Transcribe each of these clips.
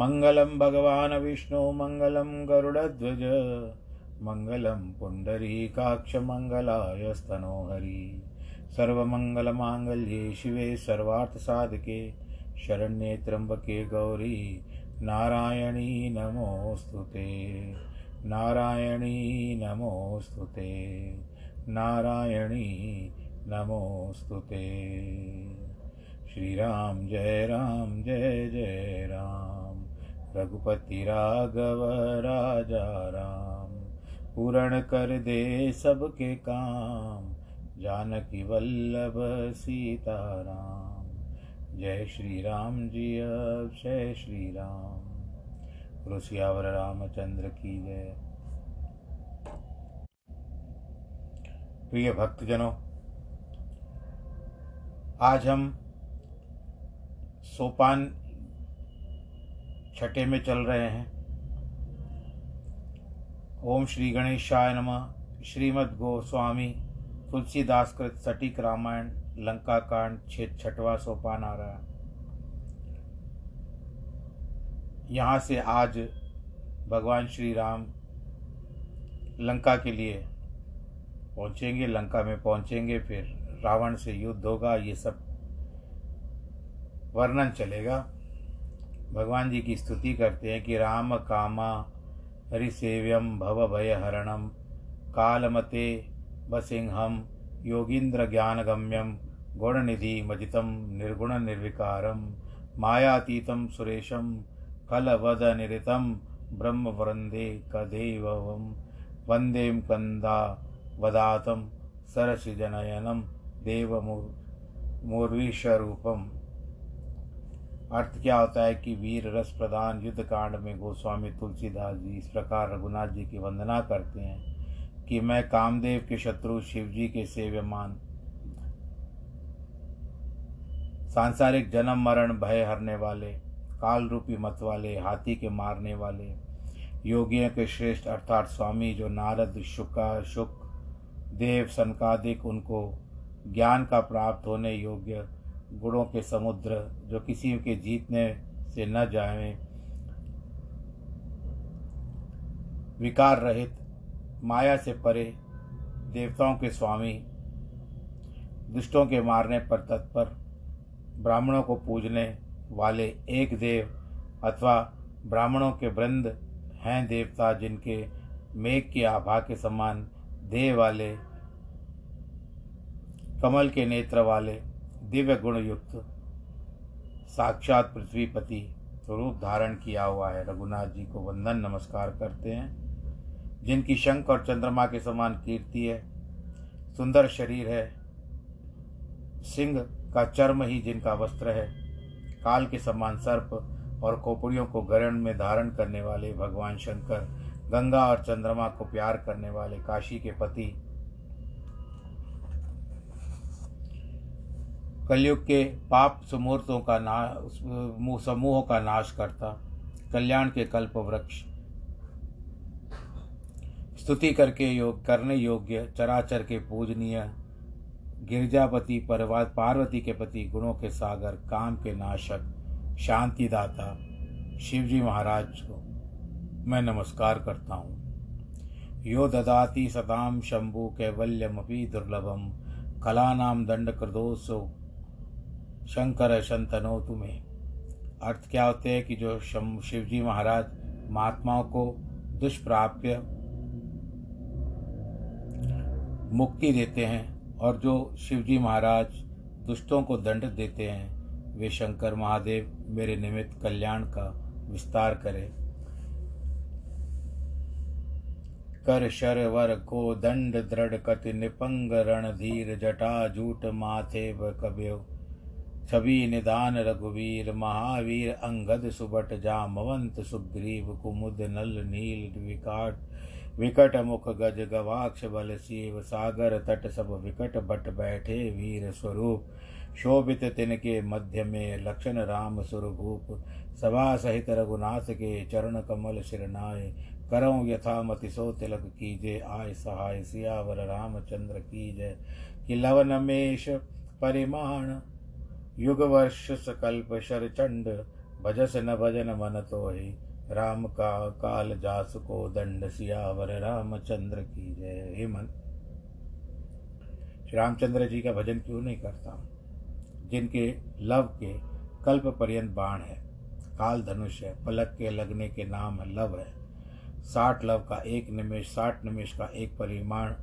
मङ्गलं भगवान् विष्णु मङ्गलं गरुडध्वज मङ्गलं पुण्डरीकाक्षमङ्गलाय स्तनोहरि सर्वमङ्गलमाङ्गल्ये शिवे सर्वार्थसाधके शरण्ये त्र्यम्बके गौरी नारायणी नमोऽस्तु ते नारायणी नमोऽस्तु ते नारायणी नमोऽस्तु ते श्रीराम जय राम जय जय राम रघुपति राघव राजा राम, पूरण कर दे सबके काम। जानकी वल्लभ सीता राम जय श्री राम जी, अब जय श्री राम रुसियावर रामचंद्र की जय। प्रिय भक्तजनों, आज हम सोपान छठे में चल रहे हैं। ओम श्री गणेशाय नमः। श्रीमद् गोस्वामी तुलसीदास कृत सटीक रामायण लंका कांड छेद छठवा सोपान आ रहा है यहाँ से आज भगवान श्री राम लंका के लिए पहुँचेंगे, लंका में पहुँचेंगे, फिर रावण से युद्ध होगा, ये सब वर्णन चलेगा। भगवान जी की स्तुति करते हैं कि राम कामा हरिसेव्यम भव भय हरणम कालमते बसिंहम योगींद्र ज्ञानगम्यम गुणनिधि मजितम निर्गुण निर्विकारम मायातीतम सुरेशम खलवद निरतम ब्रह्म वृंदे कदेवम वंदे कंदा वदातम सरसिजनयनम देवमूर्वीशरूपम अर्थ क्या होता है कि वीर रस प्रदान युद्ध कांड में गोस्वामी तुलसीदास जी इस प्रकार रघुनाथ जी की वंदना करते हैं कि मैं कामदेव के शत्रु शिव जी के सेव्यमान, सांसारिक जन्म, मरण, भय हरने वाले काल रूपी मत वाले, हाथी के मारने वाले, योगियों के श्रेष्ठ अर्थात स्वामी जो नारद शुका शुक, देव, सनकादिक, उनको ज्ञान का प्राप्त होने योग्य गुणों के समुद्र जो किसी के जीतने से न जाए, विकार रहित, माया से परे, देवताओं के स्वामी, दुष्टों के मारने पर तत्पर, ब्राह्मणों को पूजने वाले एक देव अथवा ब्राह्मणों के वृंद हैं देवता जिनके मेघ की आभा के समान देह वाले, कमल के नेत्र वाले दिव्य गुण युक्त साक्षात पृथ्वीपति स्वरूप धारण किया हुआ है। रघुनाथ जी को वंदन नमस्कार करते हैं। जिनकी शंख और चंद्रमा के समान कीर्ति है, सुंदर शरीर है, सिंह का चर्म ही जिनका वस्त्र है, काल के समान सर्प और खोपड़ियों को गरण में धारण करने वाले भगवान शंकर, गंगा और चंद्रमा को प्यार करने वाले काशी के पति कलयुग के पाप समूर्तों का ना, समूहों का नाश करता, कल्याण के कल्प वृक्ष। स्तुति करके योग, करने योग्य, चराचर के पूजनीय, गिरजापति परवाद पार्वती के पति गुणों के सागर, काम के नाशक, शांतिदाता, शिवजी महाराज को मैं नमस्कार करता हूँ। यो ददाति सताम शंभु कैवल्यमपि दुर्लभम कलानाम दंड कृदोसो शंकर शंतनो तुम्हें। अर्थ क्या होते हैं कि जो शिवजी महाराज महात्माओं को दुष्प्राप्य मुक्ति देते हैं और जो शिवजी महाराज दुष्टों को दंड देते हैं, वे शंकर महादेव मेरे निमित्त कल्याण का विस्तार करें। कर शर वर को दंड दृढ़ कति निपंग रण धीर जटा जूट माथे कब्यो छवि निदान रघुवीर, महावीर, अंगद सुबट जामवंत, सुग्रीव, कुमुद, नल, नील, विकाट, विकट मुख, गज गवाक्ष, बल शिव सागर, तट सब विकट, बट बैठे वीर स्वरूप। शोभित तिनके मध्य में लक्षण राम स्वरूप सभा सहित रघुनाथ के चरण कमल शिरनाय करौ यथामति सो तिलक कीजे, आय सहाय सियावर रामचंद्र की जय कि लवनमेश परिमाण युग वर्ष सकल्प शर चंड भजस न भजन मन तो ही राम का काल जास को दंड सियावर, रामचंद्र की जय। हे मन। श्री रामचंद्र जी का भजन क्यों नहीं करता जिनके लव के कल्प पर्यंत बाण है। काल धनुष है, पलक के लगने के नाम लव है। साठ लव का एक निमेश, साठ निमेश का एक परिमाण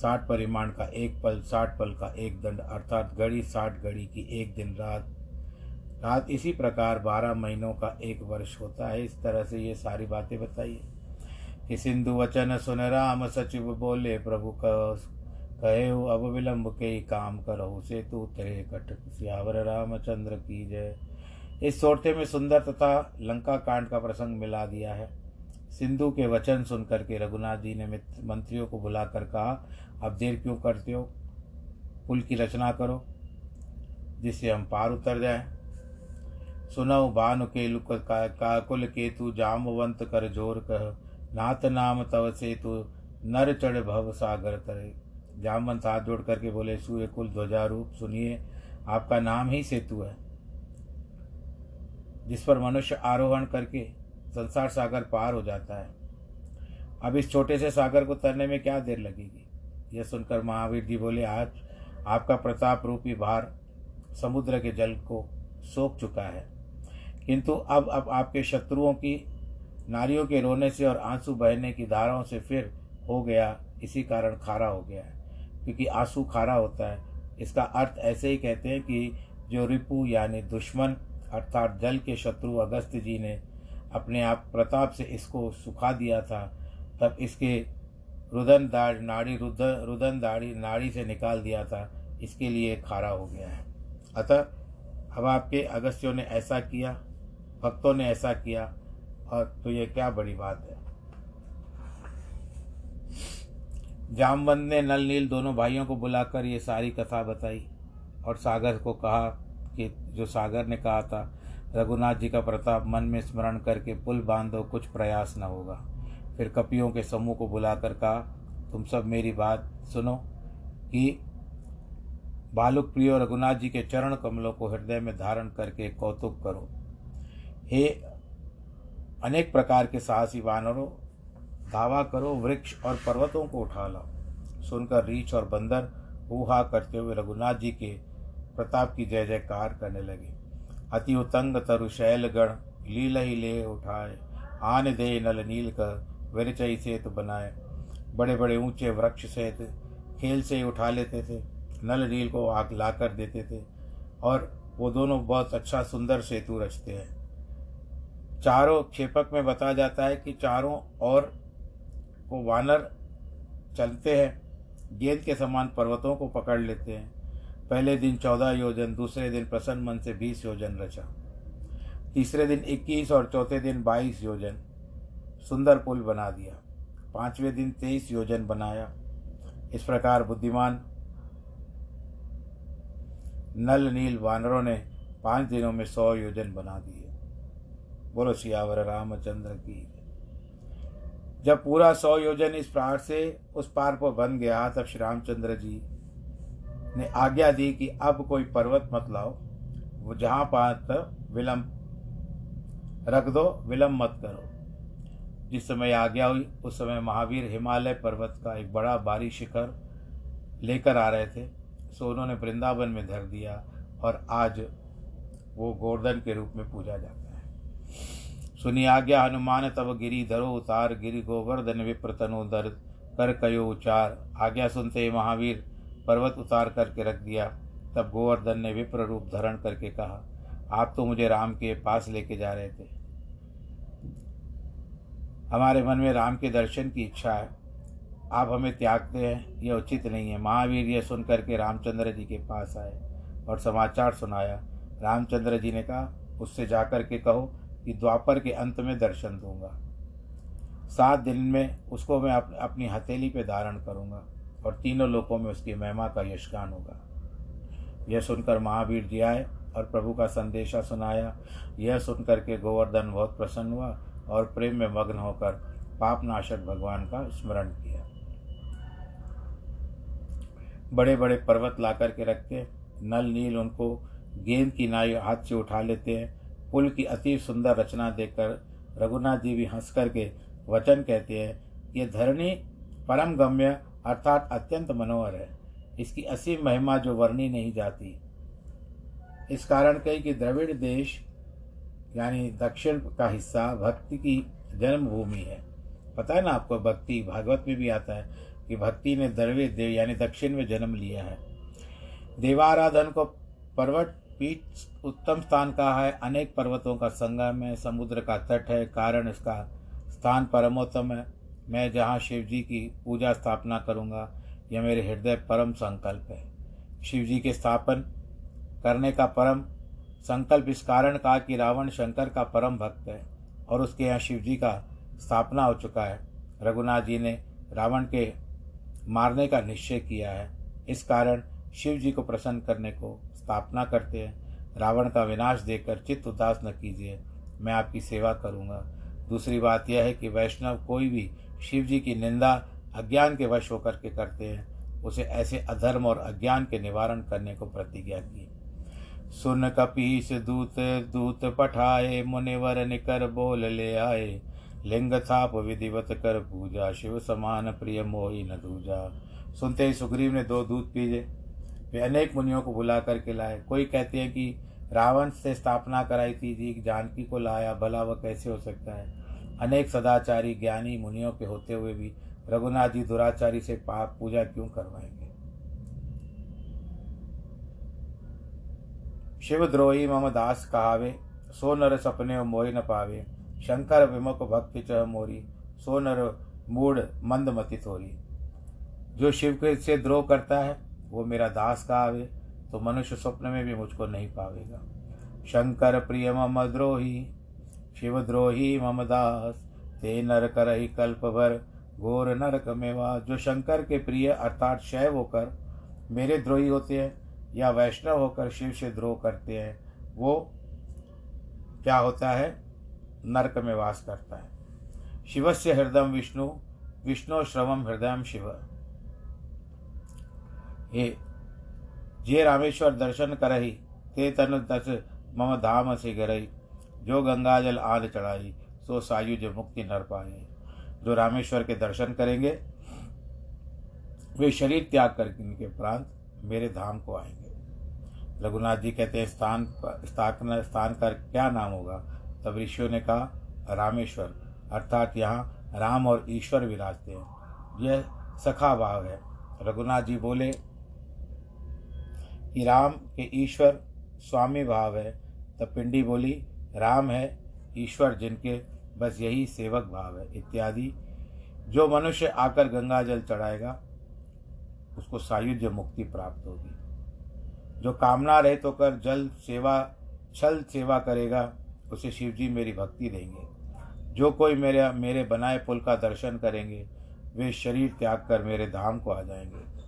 साठ परिमाण का एक पल, साठ पल का एक दंड, अर्थात घड़ी साठ घड़ी की एक दिन रात। रात इसी प्रकार बारह महीनों का एक वर्ष होता है। इस तरह से ये सारी बातें बताइए। कि सिंधु वचन सुन राम सचिव बोले प्रभु कहे हो अब विलंब के ही काम करो से तू तेरे कट सियावर रामचंद्र की जय। इस सोटे में सुंदर तथा लंका कांड का प्रसंग मिला दिया है। सिंधु के वचन सुन करके रघुनाथ जी ने मंत्रियों को बुलाकर कहा अब देर क्यों करते हो? पुल की रचना करो जिससे हम पार उतर जाएँ। सुनो बानु के लुक का, कुल केतु जामवंत कर ज़ोर कह। नाथ नाम तव से तु नर चढ़ भव सागर तरे। जामवंत हाथ जोड़ करके बोले सूर्य कुल ध्वजारूप सुनिए आपका नाम ही सेतु है। जिस पर मनुष्य आरोहण करके संसार सागर पार हो जाता है। अब इस छोटे से सागर को तरने में क्या देर लगेगी? यह सुनकर महावीर जी बोले, आज आपका प्रताप रूपी भार समुद्र के जल को सोख चुका है। किंतु अब अब आपके शत्रुओं की, नारियों के रोने से और आँसू बहने की धाराओं से फिर हो गया, इसी कारण खारा हो गया है। क्योंकि आँसू खारा होता है। इसका अर्थ ऐसे ही कहते हैं कि जो रिपु यानी दुश्मन अर्थात जल के शत्रु अगस्त जी ने अपने आप प्रताप से इसको सुखा दिया था, तब इसके रुदन दाढ़, नाड़ी रुदन रुदन दाढ़ी, नाड़ी से निकाल दिया था, इसके लिए खारा हो गया है। अतः अब आपके अगस्त्यों ने ऐसा किया, भक्तों ने ऐसा किया, और तो ये क्या बड़ी बात है। जामवंत ने नल नील दोनों भाइयों को बुलाकर ये सारी कथा बताई, और सागर को कहा कि जो सागर ने कहा था रघुनाथ जी का प्रताप मन में स्मरण करके पुल बांधो, कुछ प्रयास न होगा। फिर कपियों के समूह को बुलाकर कहा, तुम सब मेरी बात सुनो। कि बालुक प्रियो रघुनाथ जी के चरण कमलों को हृदय में धारण करके कौतुक करो। हे अनेक प्रकार के साहसी वानरों, दावा करो, वृक्ष और पर्वतों को उठा लाओ। सुनकर रीछ और बंदर हुहा करते हुए रघुनाथ जी के प्रताप की जय जयकार करने लगे। अति उतंग तरु शैलगण लील ही ले उठाए। आन दे नल नील कर विरचई सेत बनाए। बड़े बड़े ऊँचे वृक्ष सहित खेल से उठा लेते थे। नल नील को आग ला कर देते थे। और वो दोनों बहुत अच्छा सुंदर सेतु रचते हैं। चारों क्षेपक में बताया जाता है कि चारों और को वानर चलते हैं। गेंद के समान पर्वतों को पकड़ लेते हैं। पहले दिन चौदह योजन, दूसरे दिन प्रसन्न मन से बीस योजन रचा। तीसरे दिन इक्कीस और चौथे दिन बाईस योजन सुंदर पुल बना दिया। पाँचवें दिन तेईस योजन बनाया। इस प्रकार बुद्धिमान नल नील वानरों ने पाँच दिनों में सौ योजन बना दिए। बोलो, सियावर रामचंद्र की जब पूरा सौ योजन इस पार से उस पार पर बन गया, तब श्री रामचंद्र जी ने आज्ञा दी कि अब कोई पर्वत मत लाओ, वो जहाँ पात विलंब रख दो, विलंब मत करो। जिस समय आज्ञा हुई, उस समय महावीर हिमालय पर्वत का एक बड़ा बारी शिखर लेकर आ रहे थे। सो उन्होंने वृंदावन में धर दिया और आज वो गोवर्धन के रूप में पूजा जाता है। सुनी आज्ञा, हनुमान, तब गिरी धरो उतार, गिरी गोवर्धन विप्र तनु दर कर कयो उचार। आज्ञा सुनते महावीर पर्वत उतार करके रख दिया। तब गोवर्धन ने विप्र रूप धारण करके कहा आप तो मुझे राम के पास लेके जा रहे थे। हमारे मन में राम के दर्शन की इच्छा है। आप हमें त्यागते हैं यह उचित नहीं है। महावीर यह सुन करके रामचंद्र जी के पास आए और समाचार सुनाया। रामचंद्र जी ने कहा उससे जाकर के कहो कि द्वापर के अंत में दर्शन दूँगा। सात दिन में उसको मैं अप, अपनी हथेली पे धारण करूँगा। और तीनों लोकों में उसकी महिमा का यशगान होगा। यह सुनकर महावीर जी आए और प्रभु का संदेशा सुनाया। यह सुनकर के गोवर्धन बहुत प्रसन्न हुआ और प्रेम में मग्न होकर पापनाशक भगवान का स्मरण किया। बड़े बड़े पर्वत ला करके रखते, नल, नील उनको गेंद की नाई हाथ से उठा लेते हैं। पुल की अति सुंदर रचना देखकर रघुनाथ जी भी हंस करके वचन कहते हैं, ये धरणी परम गम्य अर्थात अत्यंत मनोहर है। इसकी असीम महिमा जो वर्णी नहीं जाती। इस कारण कही कि द्रविड़ देश, यानी दक्षिण का हिस्सा भक्ति की जन्मभूमि है। पता है ना आपको, भक्ति, भागवत में भी आता है कि भक्ति ने द्रविड़ देव यानी दक्षिण में जन्म लिया है। देवाराधन को पर्वत पीठ उत्तम स्थान कहा है। अनेक पर्वतों का संगम है, समुद्र का तट है, कारण इसका स्थान परमोत्तम है। मैं जहाँ शिव जी की पूजा स्थापना करूँगा, यह मेरे हृदय परम संकल्प है। शिव जी के स्थापन करने का परम संकल्प इस कारण कहा कि रावण शंकर का परम भक्त है और उसके यहाँ शिव जी का स्थापना हो चुका है। रघुनाथ जी ने रावण के मारने का निश्चय किया है। इस कारण शिव जी को प्रसन्न करने को स्थापना करते हैं। रावण का विनाश देकर चित्त उदास न कीजिए, मैं आपकी सेवा करूँगा। दूसरी बात यह है कि वैष्णव कोई भी शिव जी की निंदा अज्ञान के वश होकर के करते हैं। उसे ऐसे अधर्म और अज्ञान के निवारण करने को प्रतिज्ञा की। सुन कपीस दूत दूत पठाए, मुनिवर निकर बोल ले आए। लिंग थाप विधिवत कर पूजा, शिव समान प्रिय मोही न दूजा। सुनते ही सुग्रीव ने दो दूत पीजे। वे अनेक मुनियों को बुला करके लाए। कोई कहते हैं कि रावण से स्थापना कराई थी जी, जानकी को लाया, भला वह कैसे हो सकता है? अनेक सदाचारी ज्ञानी मुनियों के होते हुए भी रघुनाथ जी दुराचारी से पाप पूजा क्यों करवाएँगे? शिवद्रोही मम दास कहावे, सो नर सपने मोहि न पावे। शंकर विमुख भक्ति चह मोरी, सो नर मूड मंदमति थोरी। जो शिव के से द्रोह करता है, वो मेरा दास कहावे तो मनुष्य स्वप्न में भी मुझको नहीं पावेगा। शंकर प्रिय मम द्रोही शिवद्रोही मम दास, ते नर कर ही कल्प भर घोर नरक मेवा जो शंकर के प्रिय अर्थात शैव होकर मेरे द्रोही होते हैं, या वैष्णव होकर शिव से द्रोह करते हैं, वो क्या होता है? नरक में वास करता है। शिव से हृदय विष्णु विष्णु श्रवम हृदय शिव। हे, जे रामेश्वर दर्शन करही, ते तन दस मम धाम से गरही। जो गंगा जल आद चढ़ाई, सो सायुज मुक्ति नर पाए। जो रामेश्वर के दर्शन करेंगे, वे शरीर त्याग करने के उपरांत मेरे धाम को आएँगे। रघुनाथ जी कहते हैं, स्थान स्थान स्थान का क्या नाम होगा? तब ऋषियों ने कहा, रामेश्वर। अर्थात यहाँ राम और ईश्वर विराजते हैं। यह सखा भाव है। रघुनाथ जी बोले कि राम के ईश्वर स्वामी भाव है। तब पिंडी बोली राम है, ईश्वर जिनके बस यही सेवक भाव है, इत्यादि। जो मनुष्य आकर गंगा जल चढ़ाएगा, उसको सायुज्य मुक्ति प्राप्त होगी। जो कामना रहे तो कर जल सेवा, छल सेवा करेगा, उसे शिव जी मेरी भक्ति देंगे। जो कोई मेरे मेरे बनाए पुल का दर्शन करेंगे, वे शरीर त्याग कर मेरे धाम को आ जाएँगे।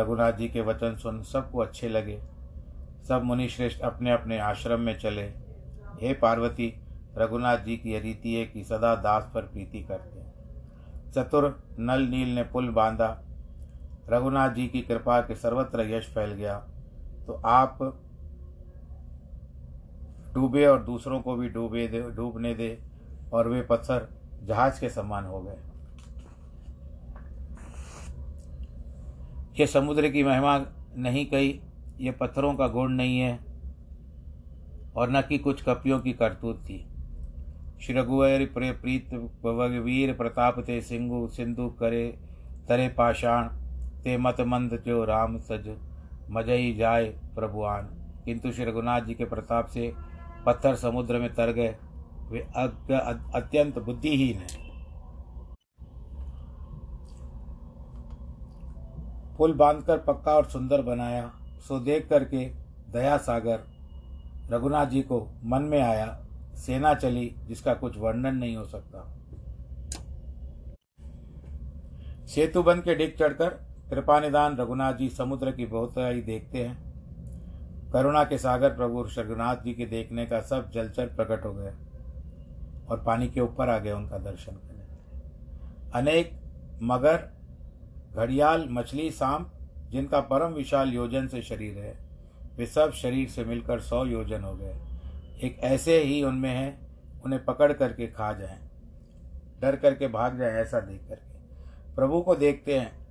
रघुनाथ जी के वचन सुन सबको अच्छे लगे। सब मुनि श्रेष्ठ अपने अपने आश्रम में चले। हे पार्वती, रघुनाथ जी की यह रीति है कि सदा दास पर प्रीति करते हैं। चतुर नल नील ने पुल बांधा। रघुनाथ जी की कृपा के सर्वत्र यश फैल गया। तो आप डूबे और दूसरों को भी डूबे दे, डूबने दे और वे पत्थर जहाज़ के समान हो गए। ये समुद्र की महिमा नहीं कही, ये पत्थरों का गुण नहीं है। और न कि कुछ कपियों की करतूत थी। श्री रघुवर प्रीत वीर प्रताप ते सिंधु सिंधु करे तरे पाषाण, ते मत मंद जो राम सज मजई जाए प्रभुआन। किंतु श्री रघुनाथ जी के प्रताप से पत्थर समुद्र में तर गए। वे अत्यंत बुद्धिहीन है। पुल बांधकर पक्का और सुंदर बनाया। सो देख करके दया सागर रघुनाथ जी को मन में आया, सेना चली, जिसका कुछ वर्णन नहीं हो सकता। सेतु बंद के डिग चढ़कर कृपा निदान रघुनाथ जी समुद्र की बहुताई देखते हैं। करुणा के सागर प्रभु रघुनाथ जी के देखने का सब जलचर प्रकट हो गया और पानी के ऊपर आ गए उनका दर्शन करने। अनेक मगर, घड़ियाल, मछली, सांप, जिनका परम विशाल योजन से शरीर है वे सब शरीर से मिलकर सौ योजन हो गए। एक ऐसे ही उनमें है, उन्हें पकड़ करके खा जाए, डर करके भाग जाए, ऐसा देख करके। प्रभु को देखते हैं,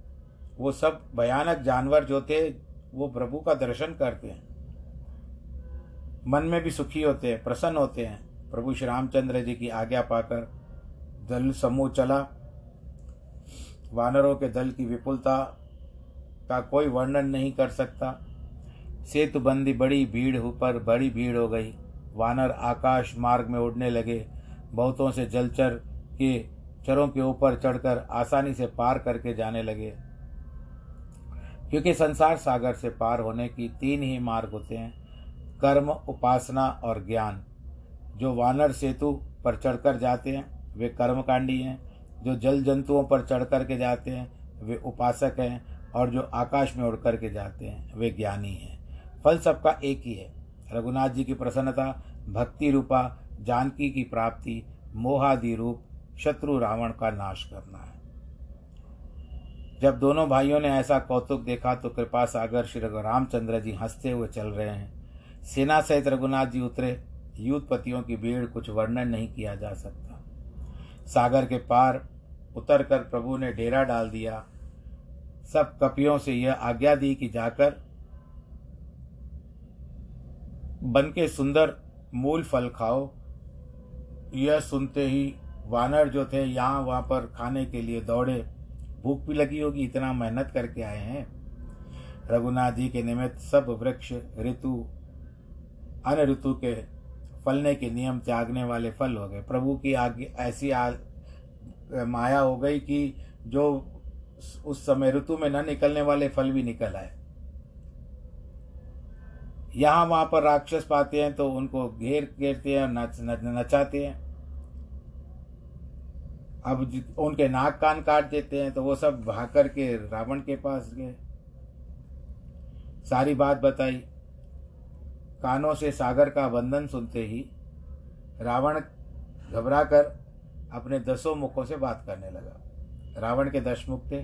वो सब भयानक जानवर जो थे, वो प्रभु का दर्शन करते हैं। मन में भी सुखी होते हैं, प्रसन्न होते हैं। प्रभु श्री रामचंद्र जी की आज्ञा पाकर दल समूह चला। वानरों के दल की विपुलता का कोई वर्णन नहीं कर सकता। सेतुबंदी बड़ी भीड़ ऊपर बड़ी भीड़ हो गई। वानर आकाश मार्ग में उड़ने लगे। बहुतों से जलचर के चरों के ऊपर चढ़कर आसानी से पार करके जाने लगे। क्योंकि संसार सागर से पार होने की तीन ही मार्ग होते हैं, कर्म, उपासना और ज्ञान। जो वानर सेतु पर चढ़कर जाते हैं, वे कर्मकांडी हैं। जो जल जंतुओं पर चढ़ कर के जाते हैं, वे उपासक हैं और जो आकाश में उड़ कर के जाते हैं, वे ज्ञानी हैं। फल सबका एक ही है। रघुनाथ जी की प्रसन्नता, भक्ति रूपा, जानकी की प्राप्ति, मोहादि रूप, शत्रु रावण का नाश करना है। जब दोनों भाइयों ने ऐसा कौतुक देखा तो कृपा सागर श्री रामचंद्र जी हँसते हुए चल रहे हैं। सेना सहित रघुनाथ जी उतरे। युद्धपतियों की भीड़ कुछ वर्णन नहीं किया जा सकता। सागर के पार उतर कर प्रभु ने डेरा डाल दिया। सब कपियों से यह आज्ञा दी कि जाकर बन के सुंदर मूल फल खाओ। यह सुनते ही वानर जो थे यहाँ वहाँ पर खाने के लिए दौड़े। भूख भी लगी होगी इतना मेहनत करके आए हैं। रघुनाथ जी के निमित्त सब वृक्ष ऋतु अन्य ऋतु के फलने के नियम त्यागने वाले फल हो गए। प्रभु की आगे ऐसी आ, माया हो गई कि जो उस समय ऋतु में न निकलने वाले फल भी निकल आए। यहाँ वहाँ पर राक्षस पाते हैं तो उनको घेर घेरते हैं, नच नचाते हैं। अब उनके नाक कान काट देते हैं तो वो सब भाग कर के, रावण के पास गए। सारी बात बताई। कानों से सागर का बंधन सुनते ही रावण घबरा कर अपने दसों मुखों से बात करने लगा। रावण के दस मुख थे,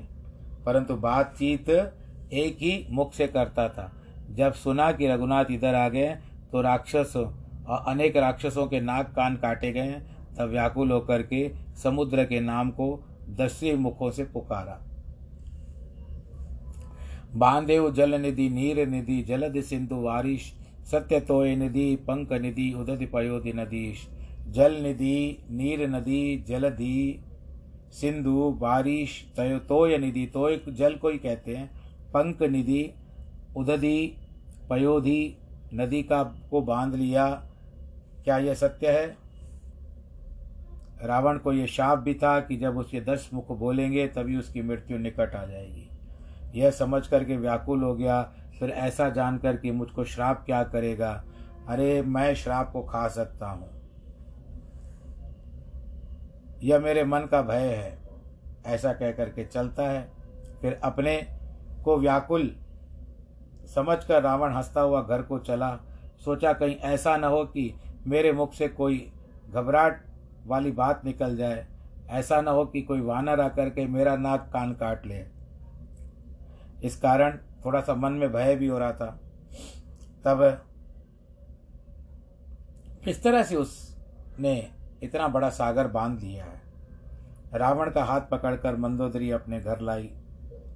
परंतु बातचीत एक ही मुख से करता था। जब सुना कि रघुनाथ इधर आ गए तो राक्षस और अनेक राक्षसों के नाक कान काटे गए, तब व्याकुल होकर के समुद्र के नाम को दसवीं मुखों से पुकारा। बांधेव जल निधि, नीर निधि, जलद सिंधु वारिश, सत्य तोय निधि पंक निधि उदधि पयोधि नदीश। जल निधि, नीर नदी, जलधि, सिंधु बारिश तय तोय निधि, तोय जल को ही कहते हैं? पंक निधि उदधि, पयोधि, नदी का को बाँध लिया। क्या यह सत्य है? रावण को ये शाप भी था कि जब उसके दस मुख बोलेंगे, तभी उसकी मृत्यु निकट आ जाएगी। यह समझ करके व्याकुल हो गया। फिर ऐसा जानकर कि मुझको श्राप क्या करेगा? अरे, मैं श्राप को खा सकता हूँ। यह मेरे मन का भय है। ऐसा कह करके चलता है। फिर अपने को व्याकुल समझकर रावण हंसता हुआ घर को चला। सोचा कहीं ऐसा न हो कि मेरे मुख से कोई घबराहट वाली बात निकल जाए। ऐसा न हो कि कोई वानर आकर के मेरा नाक कान काट ले। इस कारण थोड़ा सा मन में भय भी हो रहा था। तब इस तरह से उसने इतना बड़ा सागर बाँध लिया है? रावण का हाथ पकड़कर मंदोदरी अपने घर लाई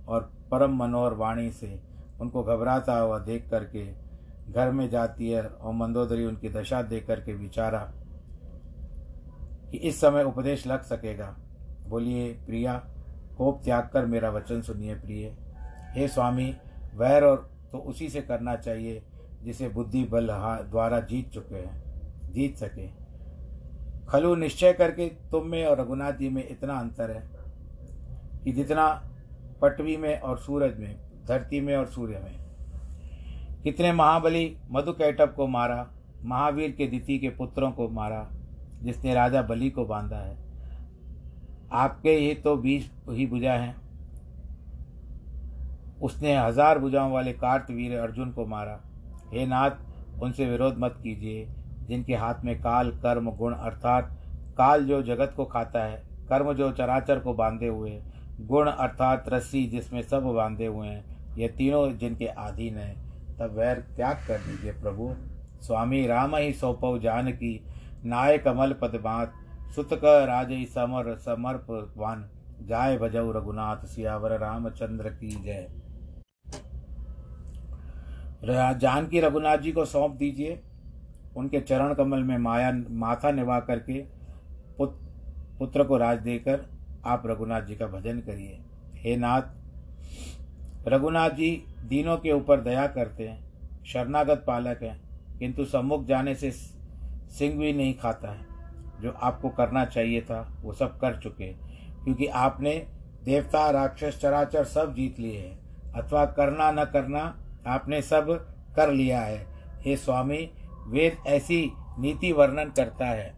और परम मनोहर वाणी से उनको घबराता हुआ देख करके घर में जाती है और मंदोदरी उनकी दशा देख करके विचारा कि इस समय उपदेश लग सकेगा। बोलिए, प्रिया, कोप त्याग कर मेरा वचन सुनिए प्रिय। हे स्वामी, वैर और तो उसी से करना चाहिए जिसे बुद्धि बल द्वारा जीत चुके हैं, जीत सके। खलु निश्चय करके तुम में और रघुनाथ जी में इतना अंतर है कि जितना पटवी में और सूरज में धरती में और सूर्य में। कितने महाबली मधुकैटव को मारा, महावीर के दिति के पुत्रों को मारा, जिसने राजा बलि को बांधा है। आपके ही तो बीस ही भुजा हैं। उसने हज़ार भुजाओं वाले कार्तवीर अर्जुन को मारा। हे नाथ, उनसे विरोध मत कीजिए, जिनके हाथ में काल, कर्म, गुण अर्थात काल जो जगत को खाता है, कर्म जो चराचर को बांधे हुए, गुण अर्थात रस्सी जिसमें सब बांधे हुए हैं ये तीनों जिनके अधीन है, तब वैर त्याग कर दीजिए प्रभु। स्वामी राम ही सौपव जान की नाय कमल पद बात सुत राज समर समर्पवान जाय भजऊ रघुनाथ, सियावर रामचंद्र की जय। जानकी रघुनाथ जी को सौंप दीजिए। उनके चरण कमल में माया, माथा निभा करके पुत्र को राज देकर आप रघुनाथ जी का भजन करिए। हे नाथ रघुनाथ जी दीनों के ऊपर दया करते हैं, शरणागत पालक हैं, किंतु सम्मुख जाने से सिंह भी नहीं खाता है। जो आपको करना चाहिए था, वो सब कर चुके क्योंकि आपने देवता, राक्षस, चराचर सब जीत लिए हैं। अथवा करना न करना, आपने सब कर लिया है। हे स्वामी, वेद ऐसी नीति वर्णन करता है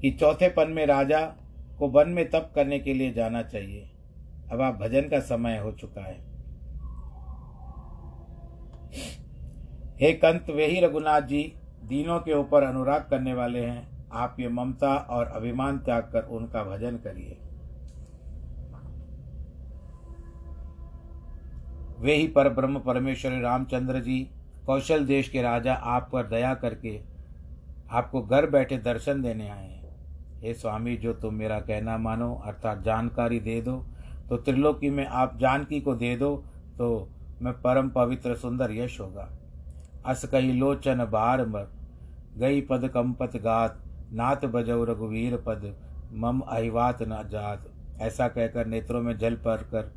कि चौथे पन में राजा को वन में तप करने के लिए जाना चाहिए। अब आप भजन का समय हो चुका है। हे कंत, वे ही रघुनाथ जी, दीनों के ऊपर अनुराग करने वाले हैं। आप ये ममता और अभिमान त्याग कर उनका भजन करिए। वे ही पर ब्रह्म परमेश्वर रामचंद्र जी, कौशल देश के राजा, आप पर दया करके आपको घर बैठे दर्शन देने आए हैं। हे स्वामी, जो तुम मेरा कहना मानो, अर्थात जानकारी दे दो तो त्रिलोकी में आप जानकी को दे दो तो मैं परम पवित्र सुंदर यश होगा। अस कही लोचन बार मर, गई पद कंपत गात, नाथ बजौ रघुवीर पद, मम अहिवात न जात। ऐसा कहकर नेत्रों में जल पर कर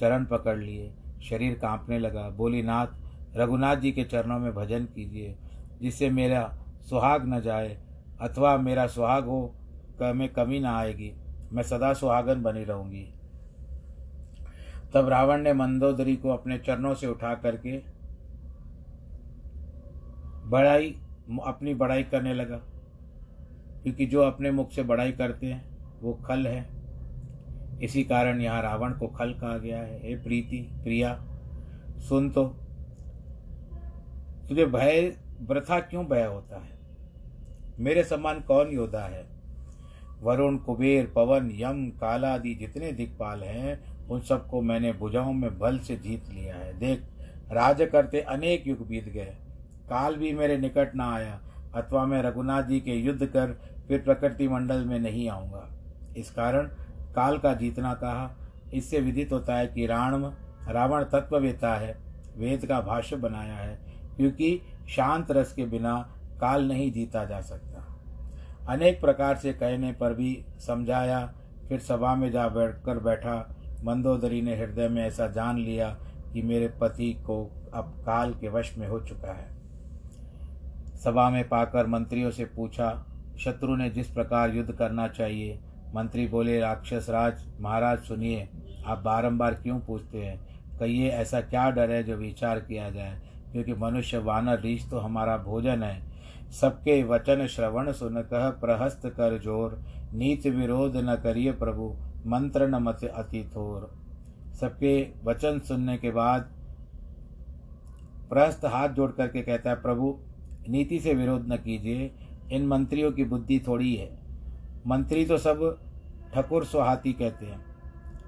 चरण पकड़ लिए, शरीर कांपने लगा। बोली नाथ रघुनाथ जी के चरणों में भजन कीजिए, जिससे मेरा सुहाग न जाए, अथवा मेरा सुहाग हो में कमी ना आएगी। मैं सदा सुहागन बनी रहूँगी। तब रावण ने मंदोदरी को अपने चरणों से उठा करके बड़ाई, अपनी बड़ाई करने लगा। क्योंकि जो अपने मुख से बड़ाई करते हैं, वो खल है। इसी कारण यहाँ रावण को खल कहा गया है। हे प्रीति, प्रिया, सुन तो। तुझे भय व्रथा क्यों भय होता है? मेरे समान कौन योद्धा है? वरुण, कुबेर, पवन, यम काला आदि जितने दिक्पाल हैं उन सबको मैंने भुजाओं में बल से जीत लिया है। देख, राज करते अनेक युग बीत गए। काल भी मेरे निकट ना आया, अथवा मैं रघुनाथ जी के युद्ध कर फिर प्रकृति मंडल में नहीं आऊँगा। इस कारण काल का जीतना कहा। इससे विदित होता है कि रावण रावण तत्ववेता है, वेद का भाष्य बनाया है, क्योंकि शांत रस के बिना काल नहीं जीता जा सकता। अनेक प्रकार से कहने पर भी समझाया, फिर सभा में जा बैठकर बैठा मंदोदरी ने हृदय में ऐसा जान लिया कि मेरे पति को अब काल के वश में हो चुका है। सभा में पाकर मंत्रियों से पूछा, शत्रु ने जिस प्रकार युद्ध करना चाहिए? मंत्री बोले, राक्षस राज, महाराज सुनिए, आप बारंबार क्यों पूछते हैं? कहिए, ऐसा क्या डर है जो विचार किया जाए? क्योंकि मनुष्य वानर रीछ तो हमारा भोजन है। सबके वचन श्रवण सुन कह प्रहस्त कर ज़ोर नीत विरोध न करिए प्रभु। मंत्र न मत अति थोर। सबके वचन सुनने के बाद प्रस्त हाथ जोड़ करके कहता है, प्रभु, नीति से विरोध न कीजिए, इन मंत्रियों की बुद्धि थोड़ी है। मंत्री तो सब ठकुर सुहाती कहते हैं,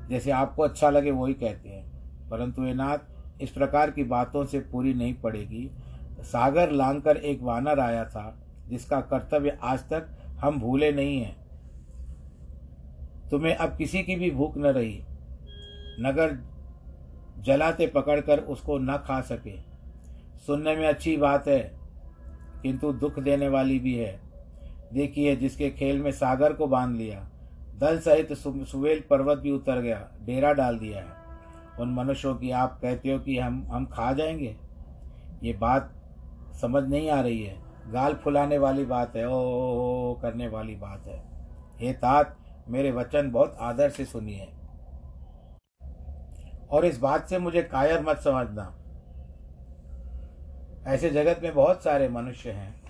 जैसे आपको अच्छा लगे वही कहते हैं। परंतु ये नाथ इस प्रकार की बातों से पूरी नहीं पड़ेगी। सागर लांग एक वानर आया था, जिसका कर्तव्य आज तक हम भूले नहीं हैं। तुम्हें अब किसी की भी भूख न रही। नगर जलाते पकड़कर उसको न खा सके। सुनने में अच्छी बात है किंतु दुख देने वाली भी है। देखिए जिसके खेल में सागर को बाँध लिया दल सहित सुवेल पर्वत भी उतर गया डेरा डाल दिया है। उन मनुष्यों की आप कहते हो कि हम हम खा जाएँगे? ये बात समझ नहीं आ रही है। गाल फुलाने वाली बात है ओ, ओ, ओ करने वाली बात है। हे तात मेरे वचन बहुत आदर से सुनिए। और इस बात से मुझे कायर मत समझना। ऐसे जगत में बहुत सारे मनुष्य हैं।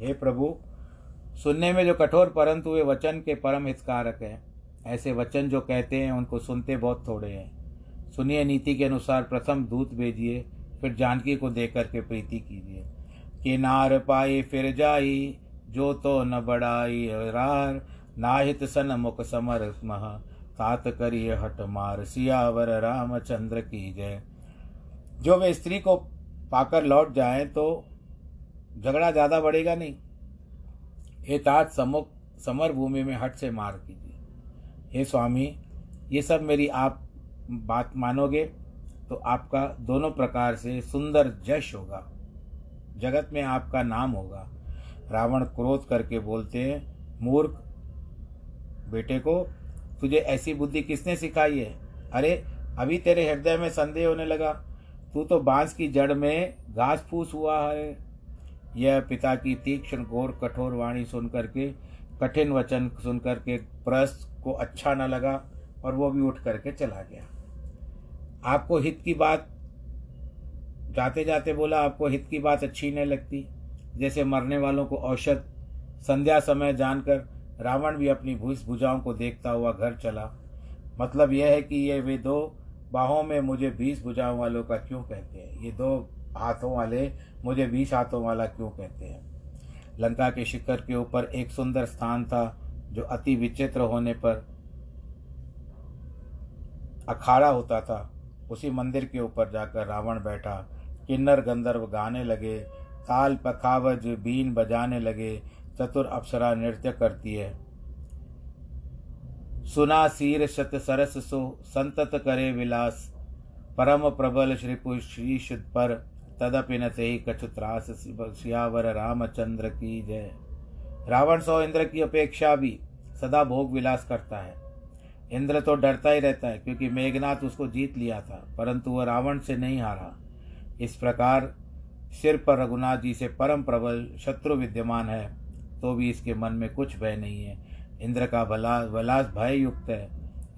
हे प्रभु, सुनने में जो कठोर परंतु वे वचन के परम हितकारक हैं। ऐसे वचन जो कहते हैं, उनको सुनते बहुत थोड़े हैं। सुनिए नीति के अनुसार प्रथम दूत भेजिए, फिर जानकी को देख करके प्रीति कीजिए। किनार पाई फिर जाई, जो तो न बढ़ाई रार। नाहित सन मुख समर मह तात करिए हट मार, सियावर रामचंद्र की जय। जो वे स्त्री को पाकर लौट जाए तो झगड़ा ज़्यादा बढ़ेगा नहीं। हे तात समुख, समर भूमि में हट से मार कीजिए। हे स्वामी, ये सब मेरी आप बात मानोगे तो आपका दोनों प्रकार से सुंदर जश होगा। जगत में आपका नाम होगा। रावण क्रोध करके बोलते हैं, मूर्ख बेटे को, तुझे ऐसी बुद्धि किसने सिखाई है? अरे, अभी तेरे हृदय में संदेह होने लगा। तू तो बाँस की जड़ में घास फूस हुआ है। यह पिता की तीक्ष्ण, घोर, कठोर वाणी सुन करके कठिन वचन सुन करके प्रस को अच्छा न लगा और वो भी उठ करके चला गया। आपको हित की बात, जाते जाते बोला, आपको हित की बात अच्छी नहीं लगती। जैसे मरने वालों को औषध, संध्या समय जानकर रावण भी अपनी भूस भुजाओं को देखता हुआ घर चला। मतलब यह है कि ये वे दो बाहों में मुझे बीस भुजाओं वालों का क्यों कहते हैं? ये दो हाथों वाले मुझे बीस हाथों वाला क्यों कहते हैं? लंका के शिखर के ऊपर एक सुंदर स्थान था, जो अति विचित्र होने पर अखाड़ा होता था। उसी मंदिर के ऊपर जाकर रावण बैठा, किन्नर गंधर्व गाने लगे, ताल पखावज बीन बजाने लगे चतुर अप्सरा नृत्य करती है। सुना सीर शत सरस सो, संतत करे विलास। परम प्रबल श्री श्री पर तदपि न ते कछु त्रास सियावर रामचंद्र की जय। रावण सौ इंद्र की अपेक्षा भी सदा भोग विलास करता है। इंद्र तो डरता ही रहता है, क्योंकि मेघनाथ उसको जीत लिया था, परंतु वह रावण से नहीं हारा। इस प्रकार सिर पर रघुनाथ जी से परम प्रबल शत्रु विद्यमान है। तो भी इसके मन में कुछ भय नहीं है। इंद्र का भला, वलास भय युक्त है।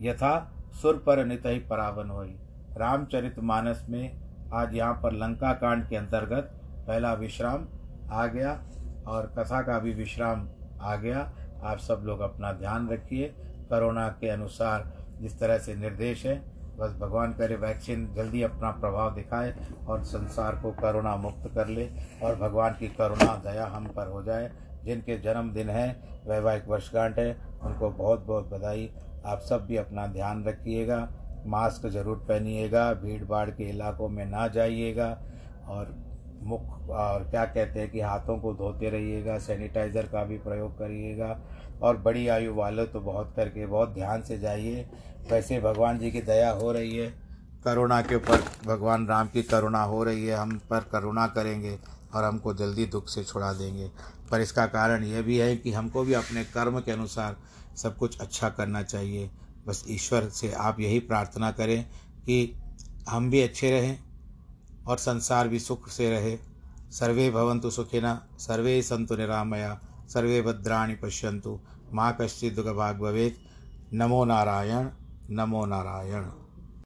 यथा सुर पर नित ही परावन हो रामचरित मानस में आज यहाँ पर लंका कांड के अंतर्गत पहला विश्राम आ गया और कथा का भी विश्राम आ गया। आप सब लोग अपना ध्यान रखिए। कोरोना के अनुसार जिस तरह से निर्देश है, बस भगवान करे वैक्सीन, जल्दी अपना प्रभाव दिखाए और संसार को करुणा मुक्त कर ले और भगवान की करुणा, दया हम पर हो जाए। जिनके जन्मदिन है, वैवाहिक वर्षगांठ है, उनको बहुत बहुत बधाई। आप सब भी अपना ध्यान रखिएगा, मास्क ज़रूर पहनिएगा भीड़ भाड़ के इलाकों में ना जाइएगा, और मुख, और क्या कहते हैं कि हाथों को धोते रहिएगा, सैनिटाइज़र का भी प्रयोग करिएगा, और बड़ी आयु वाले तो बहुत करके बहुत ध्यान से जाइए। वैसे भगवान जी की दया हो रही है, करुणा के ऊपर भगवान राम की करुणा हो रही है, हम पर करुणा करेंगे और हमको जल्दी दुख से छुड़ा देंगे। पर इसका कारण यह भी है कि हमको भी अपने कर्म के अनुसार सब कुछ अच्छा करना चाहिए। बस ईश्वर से आप यही प्रार्थना करें कि हम भी अच्छे रहें और संसार भी सुख से रहे। सर्वे भवंतु सुखिना सर्वे संतु निरामया, सर्वे भद्राणि पश्यन्तु। माँ कश्चित् भाग भवेत्। नमो नारायण नमो नारायण।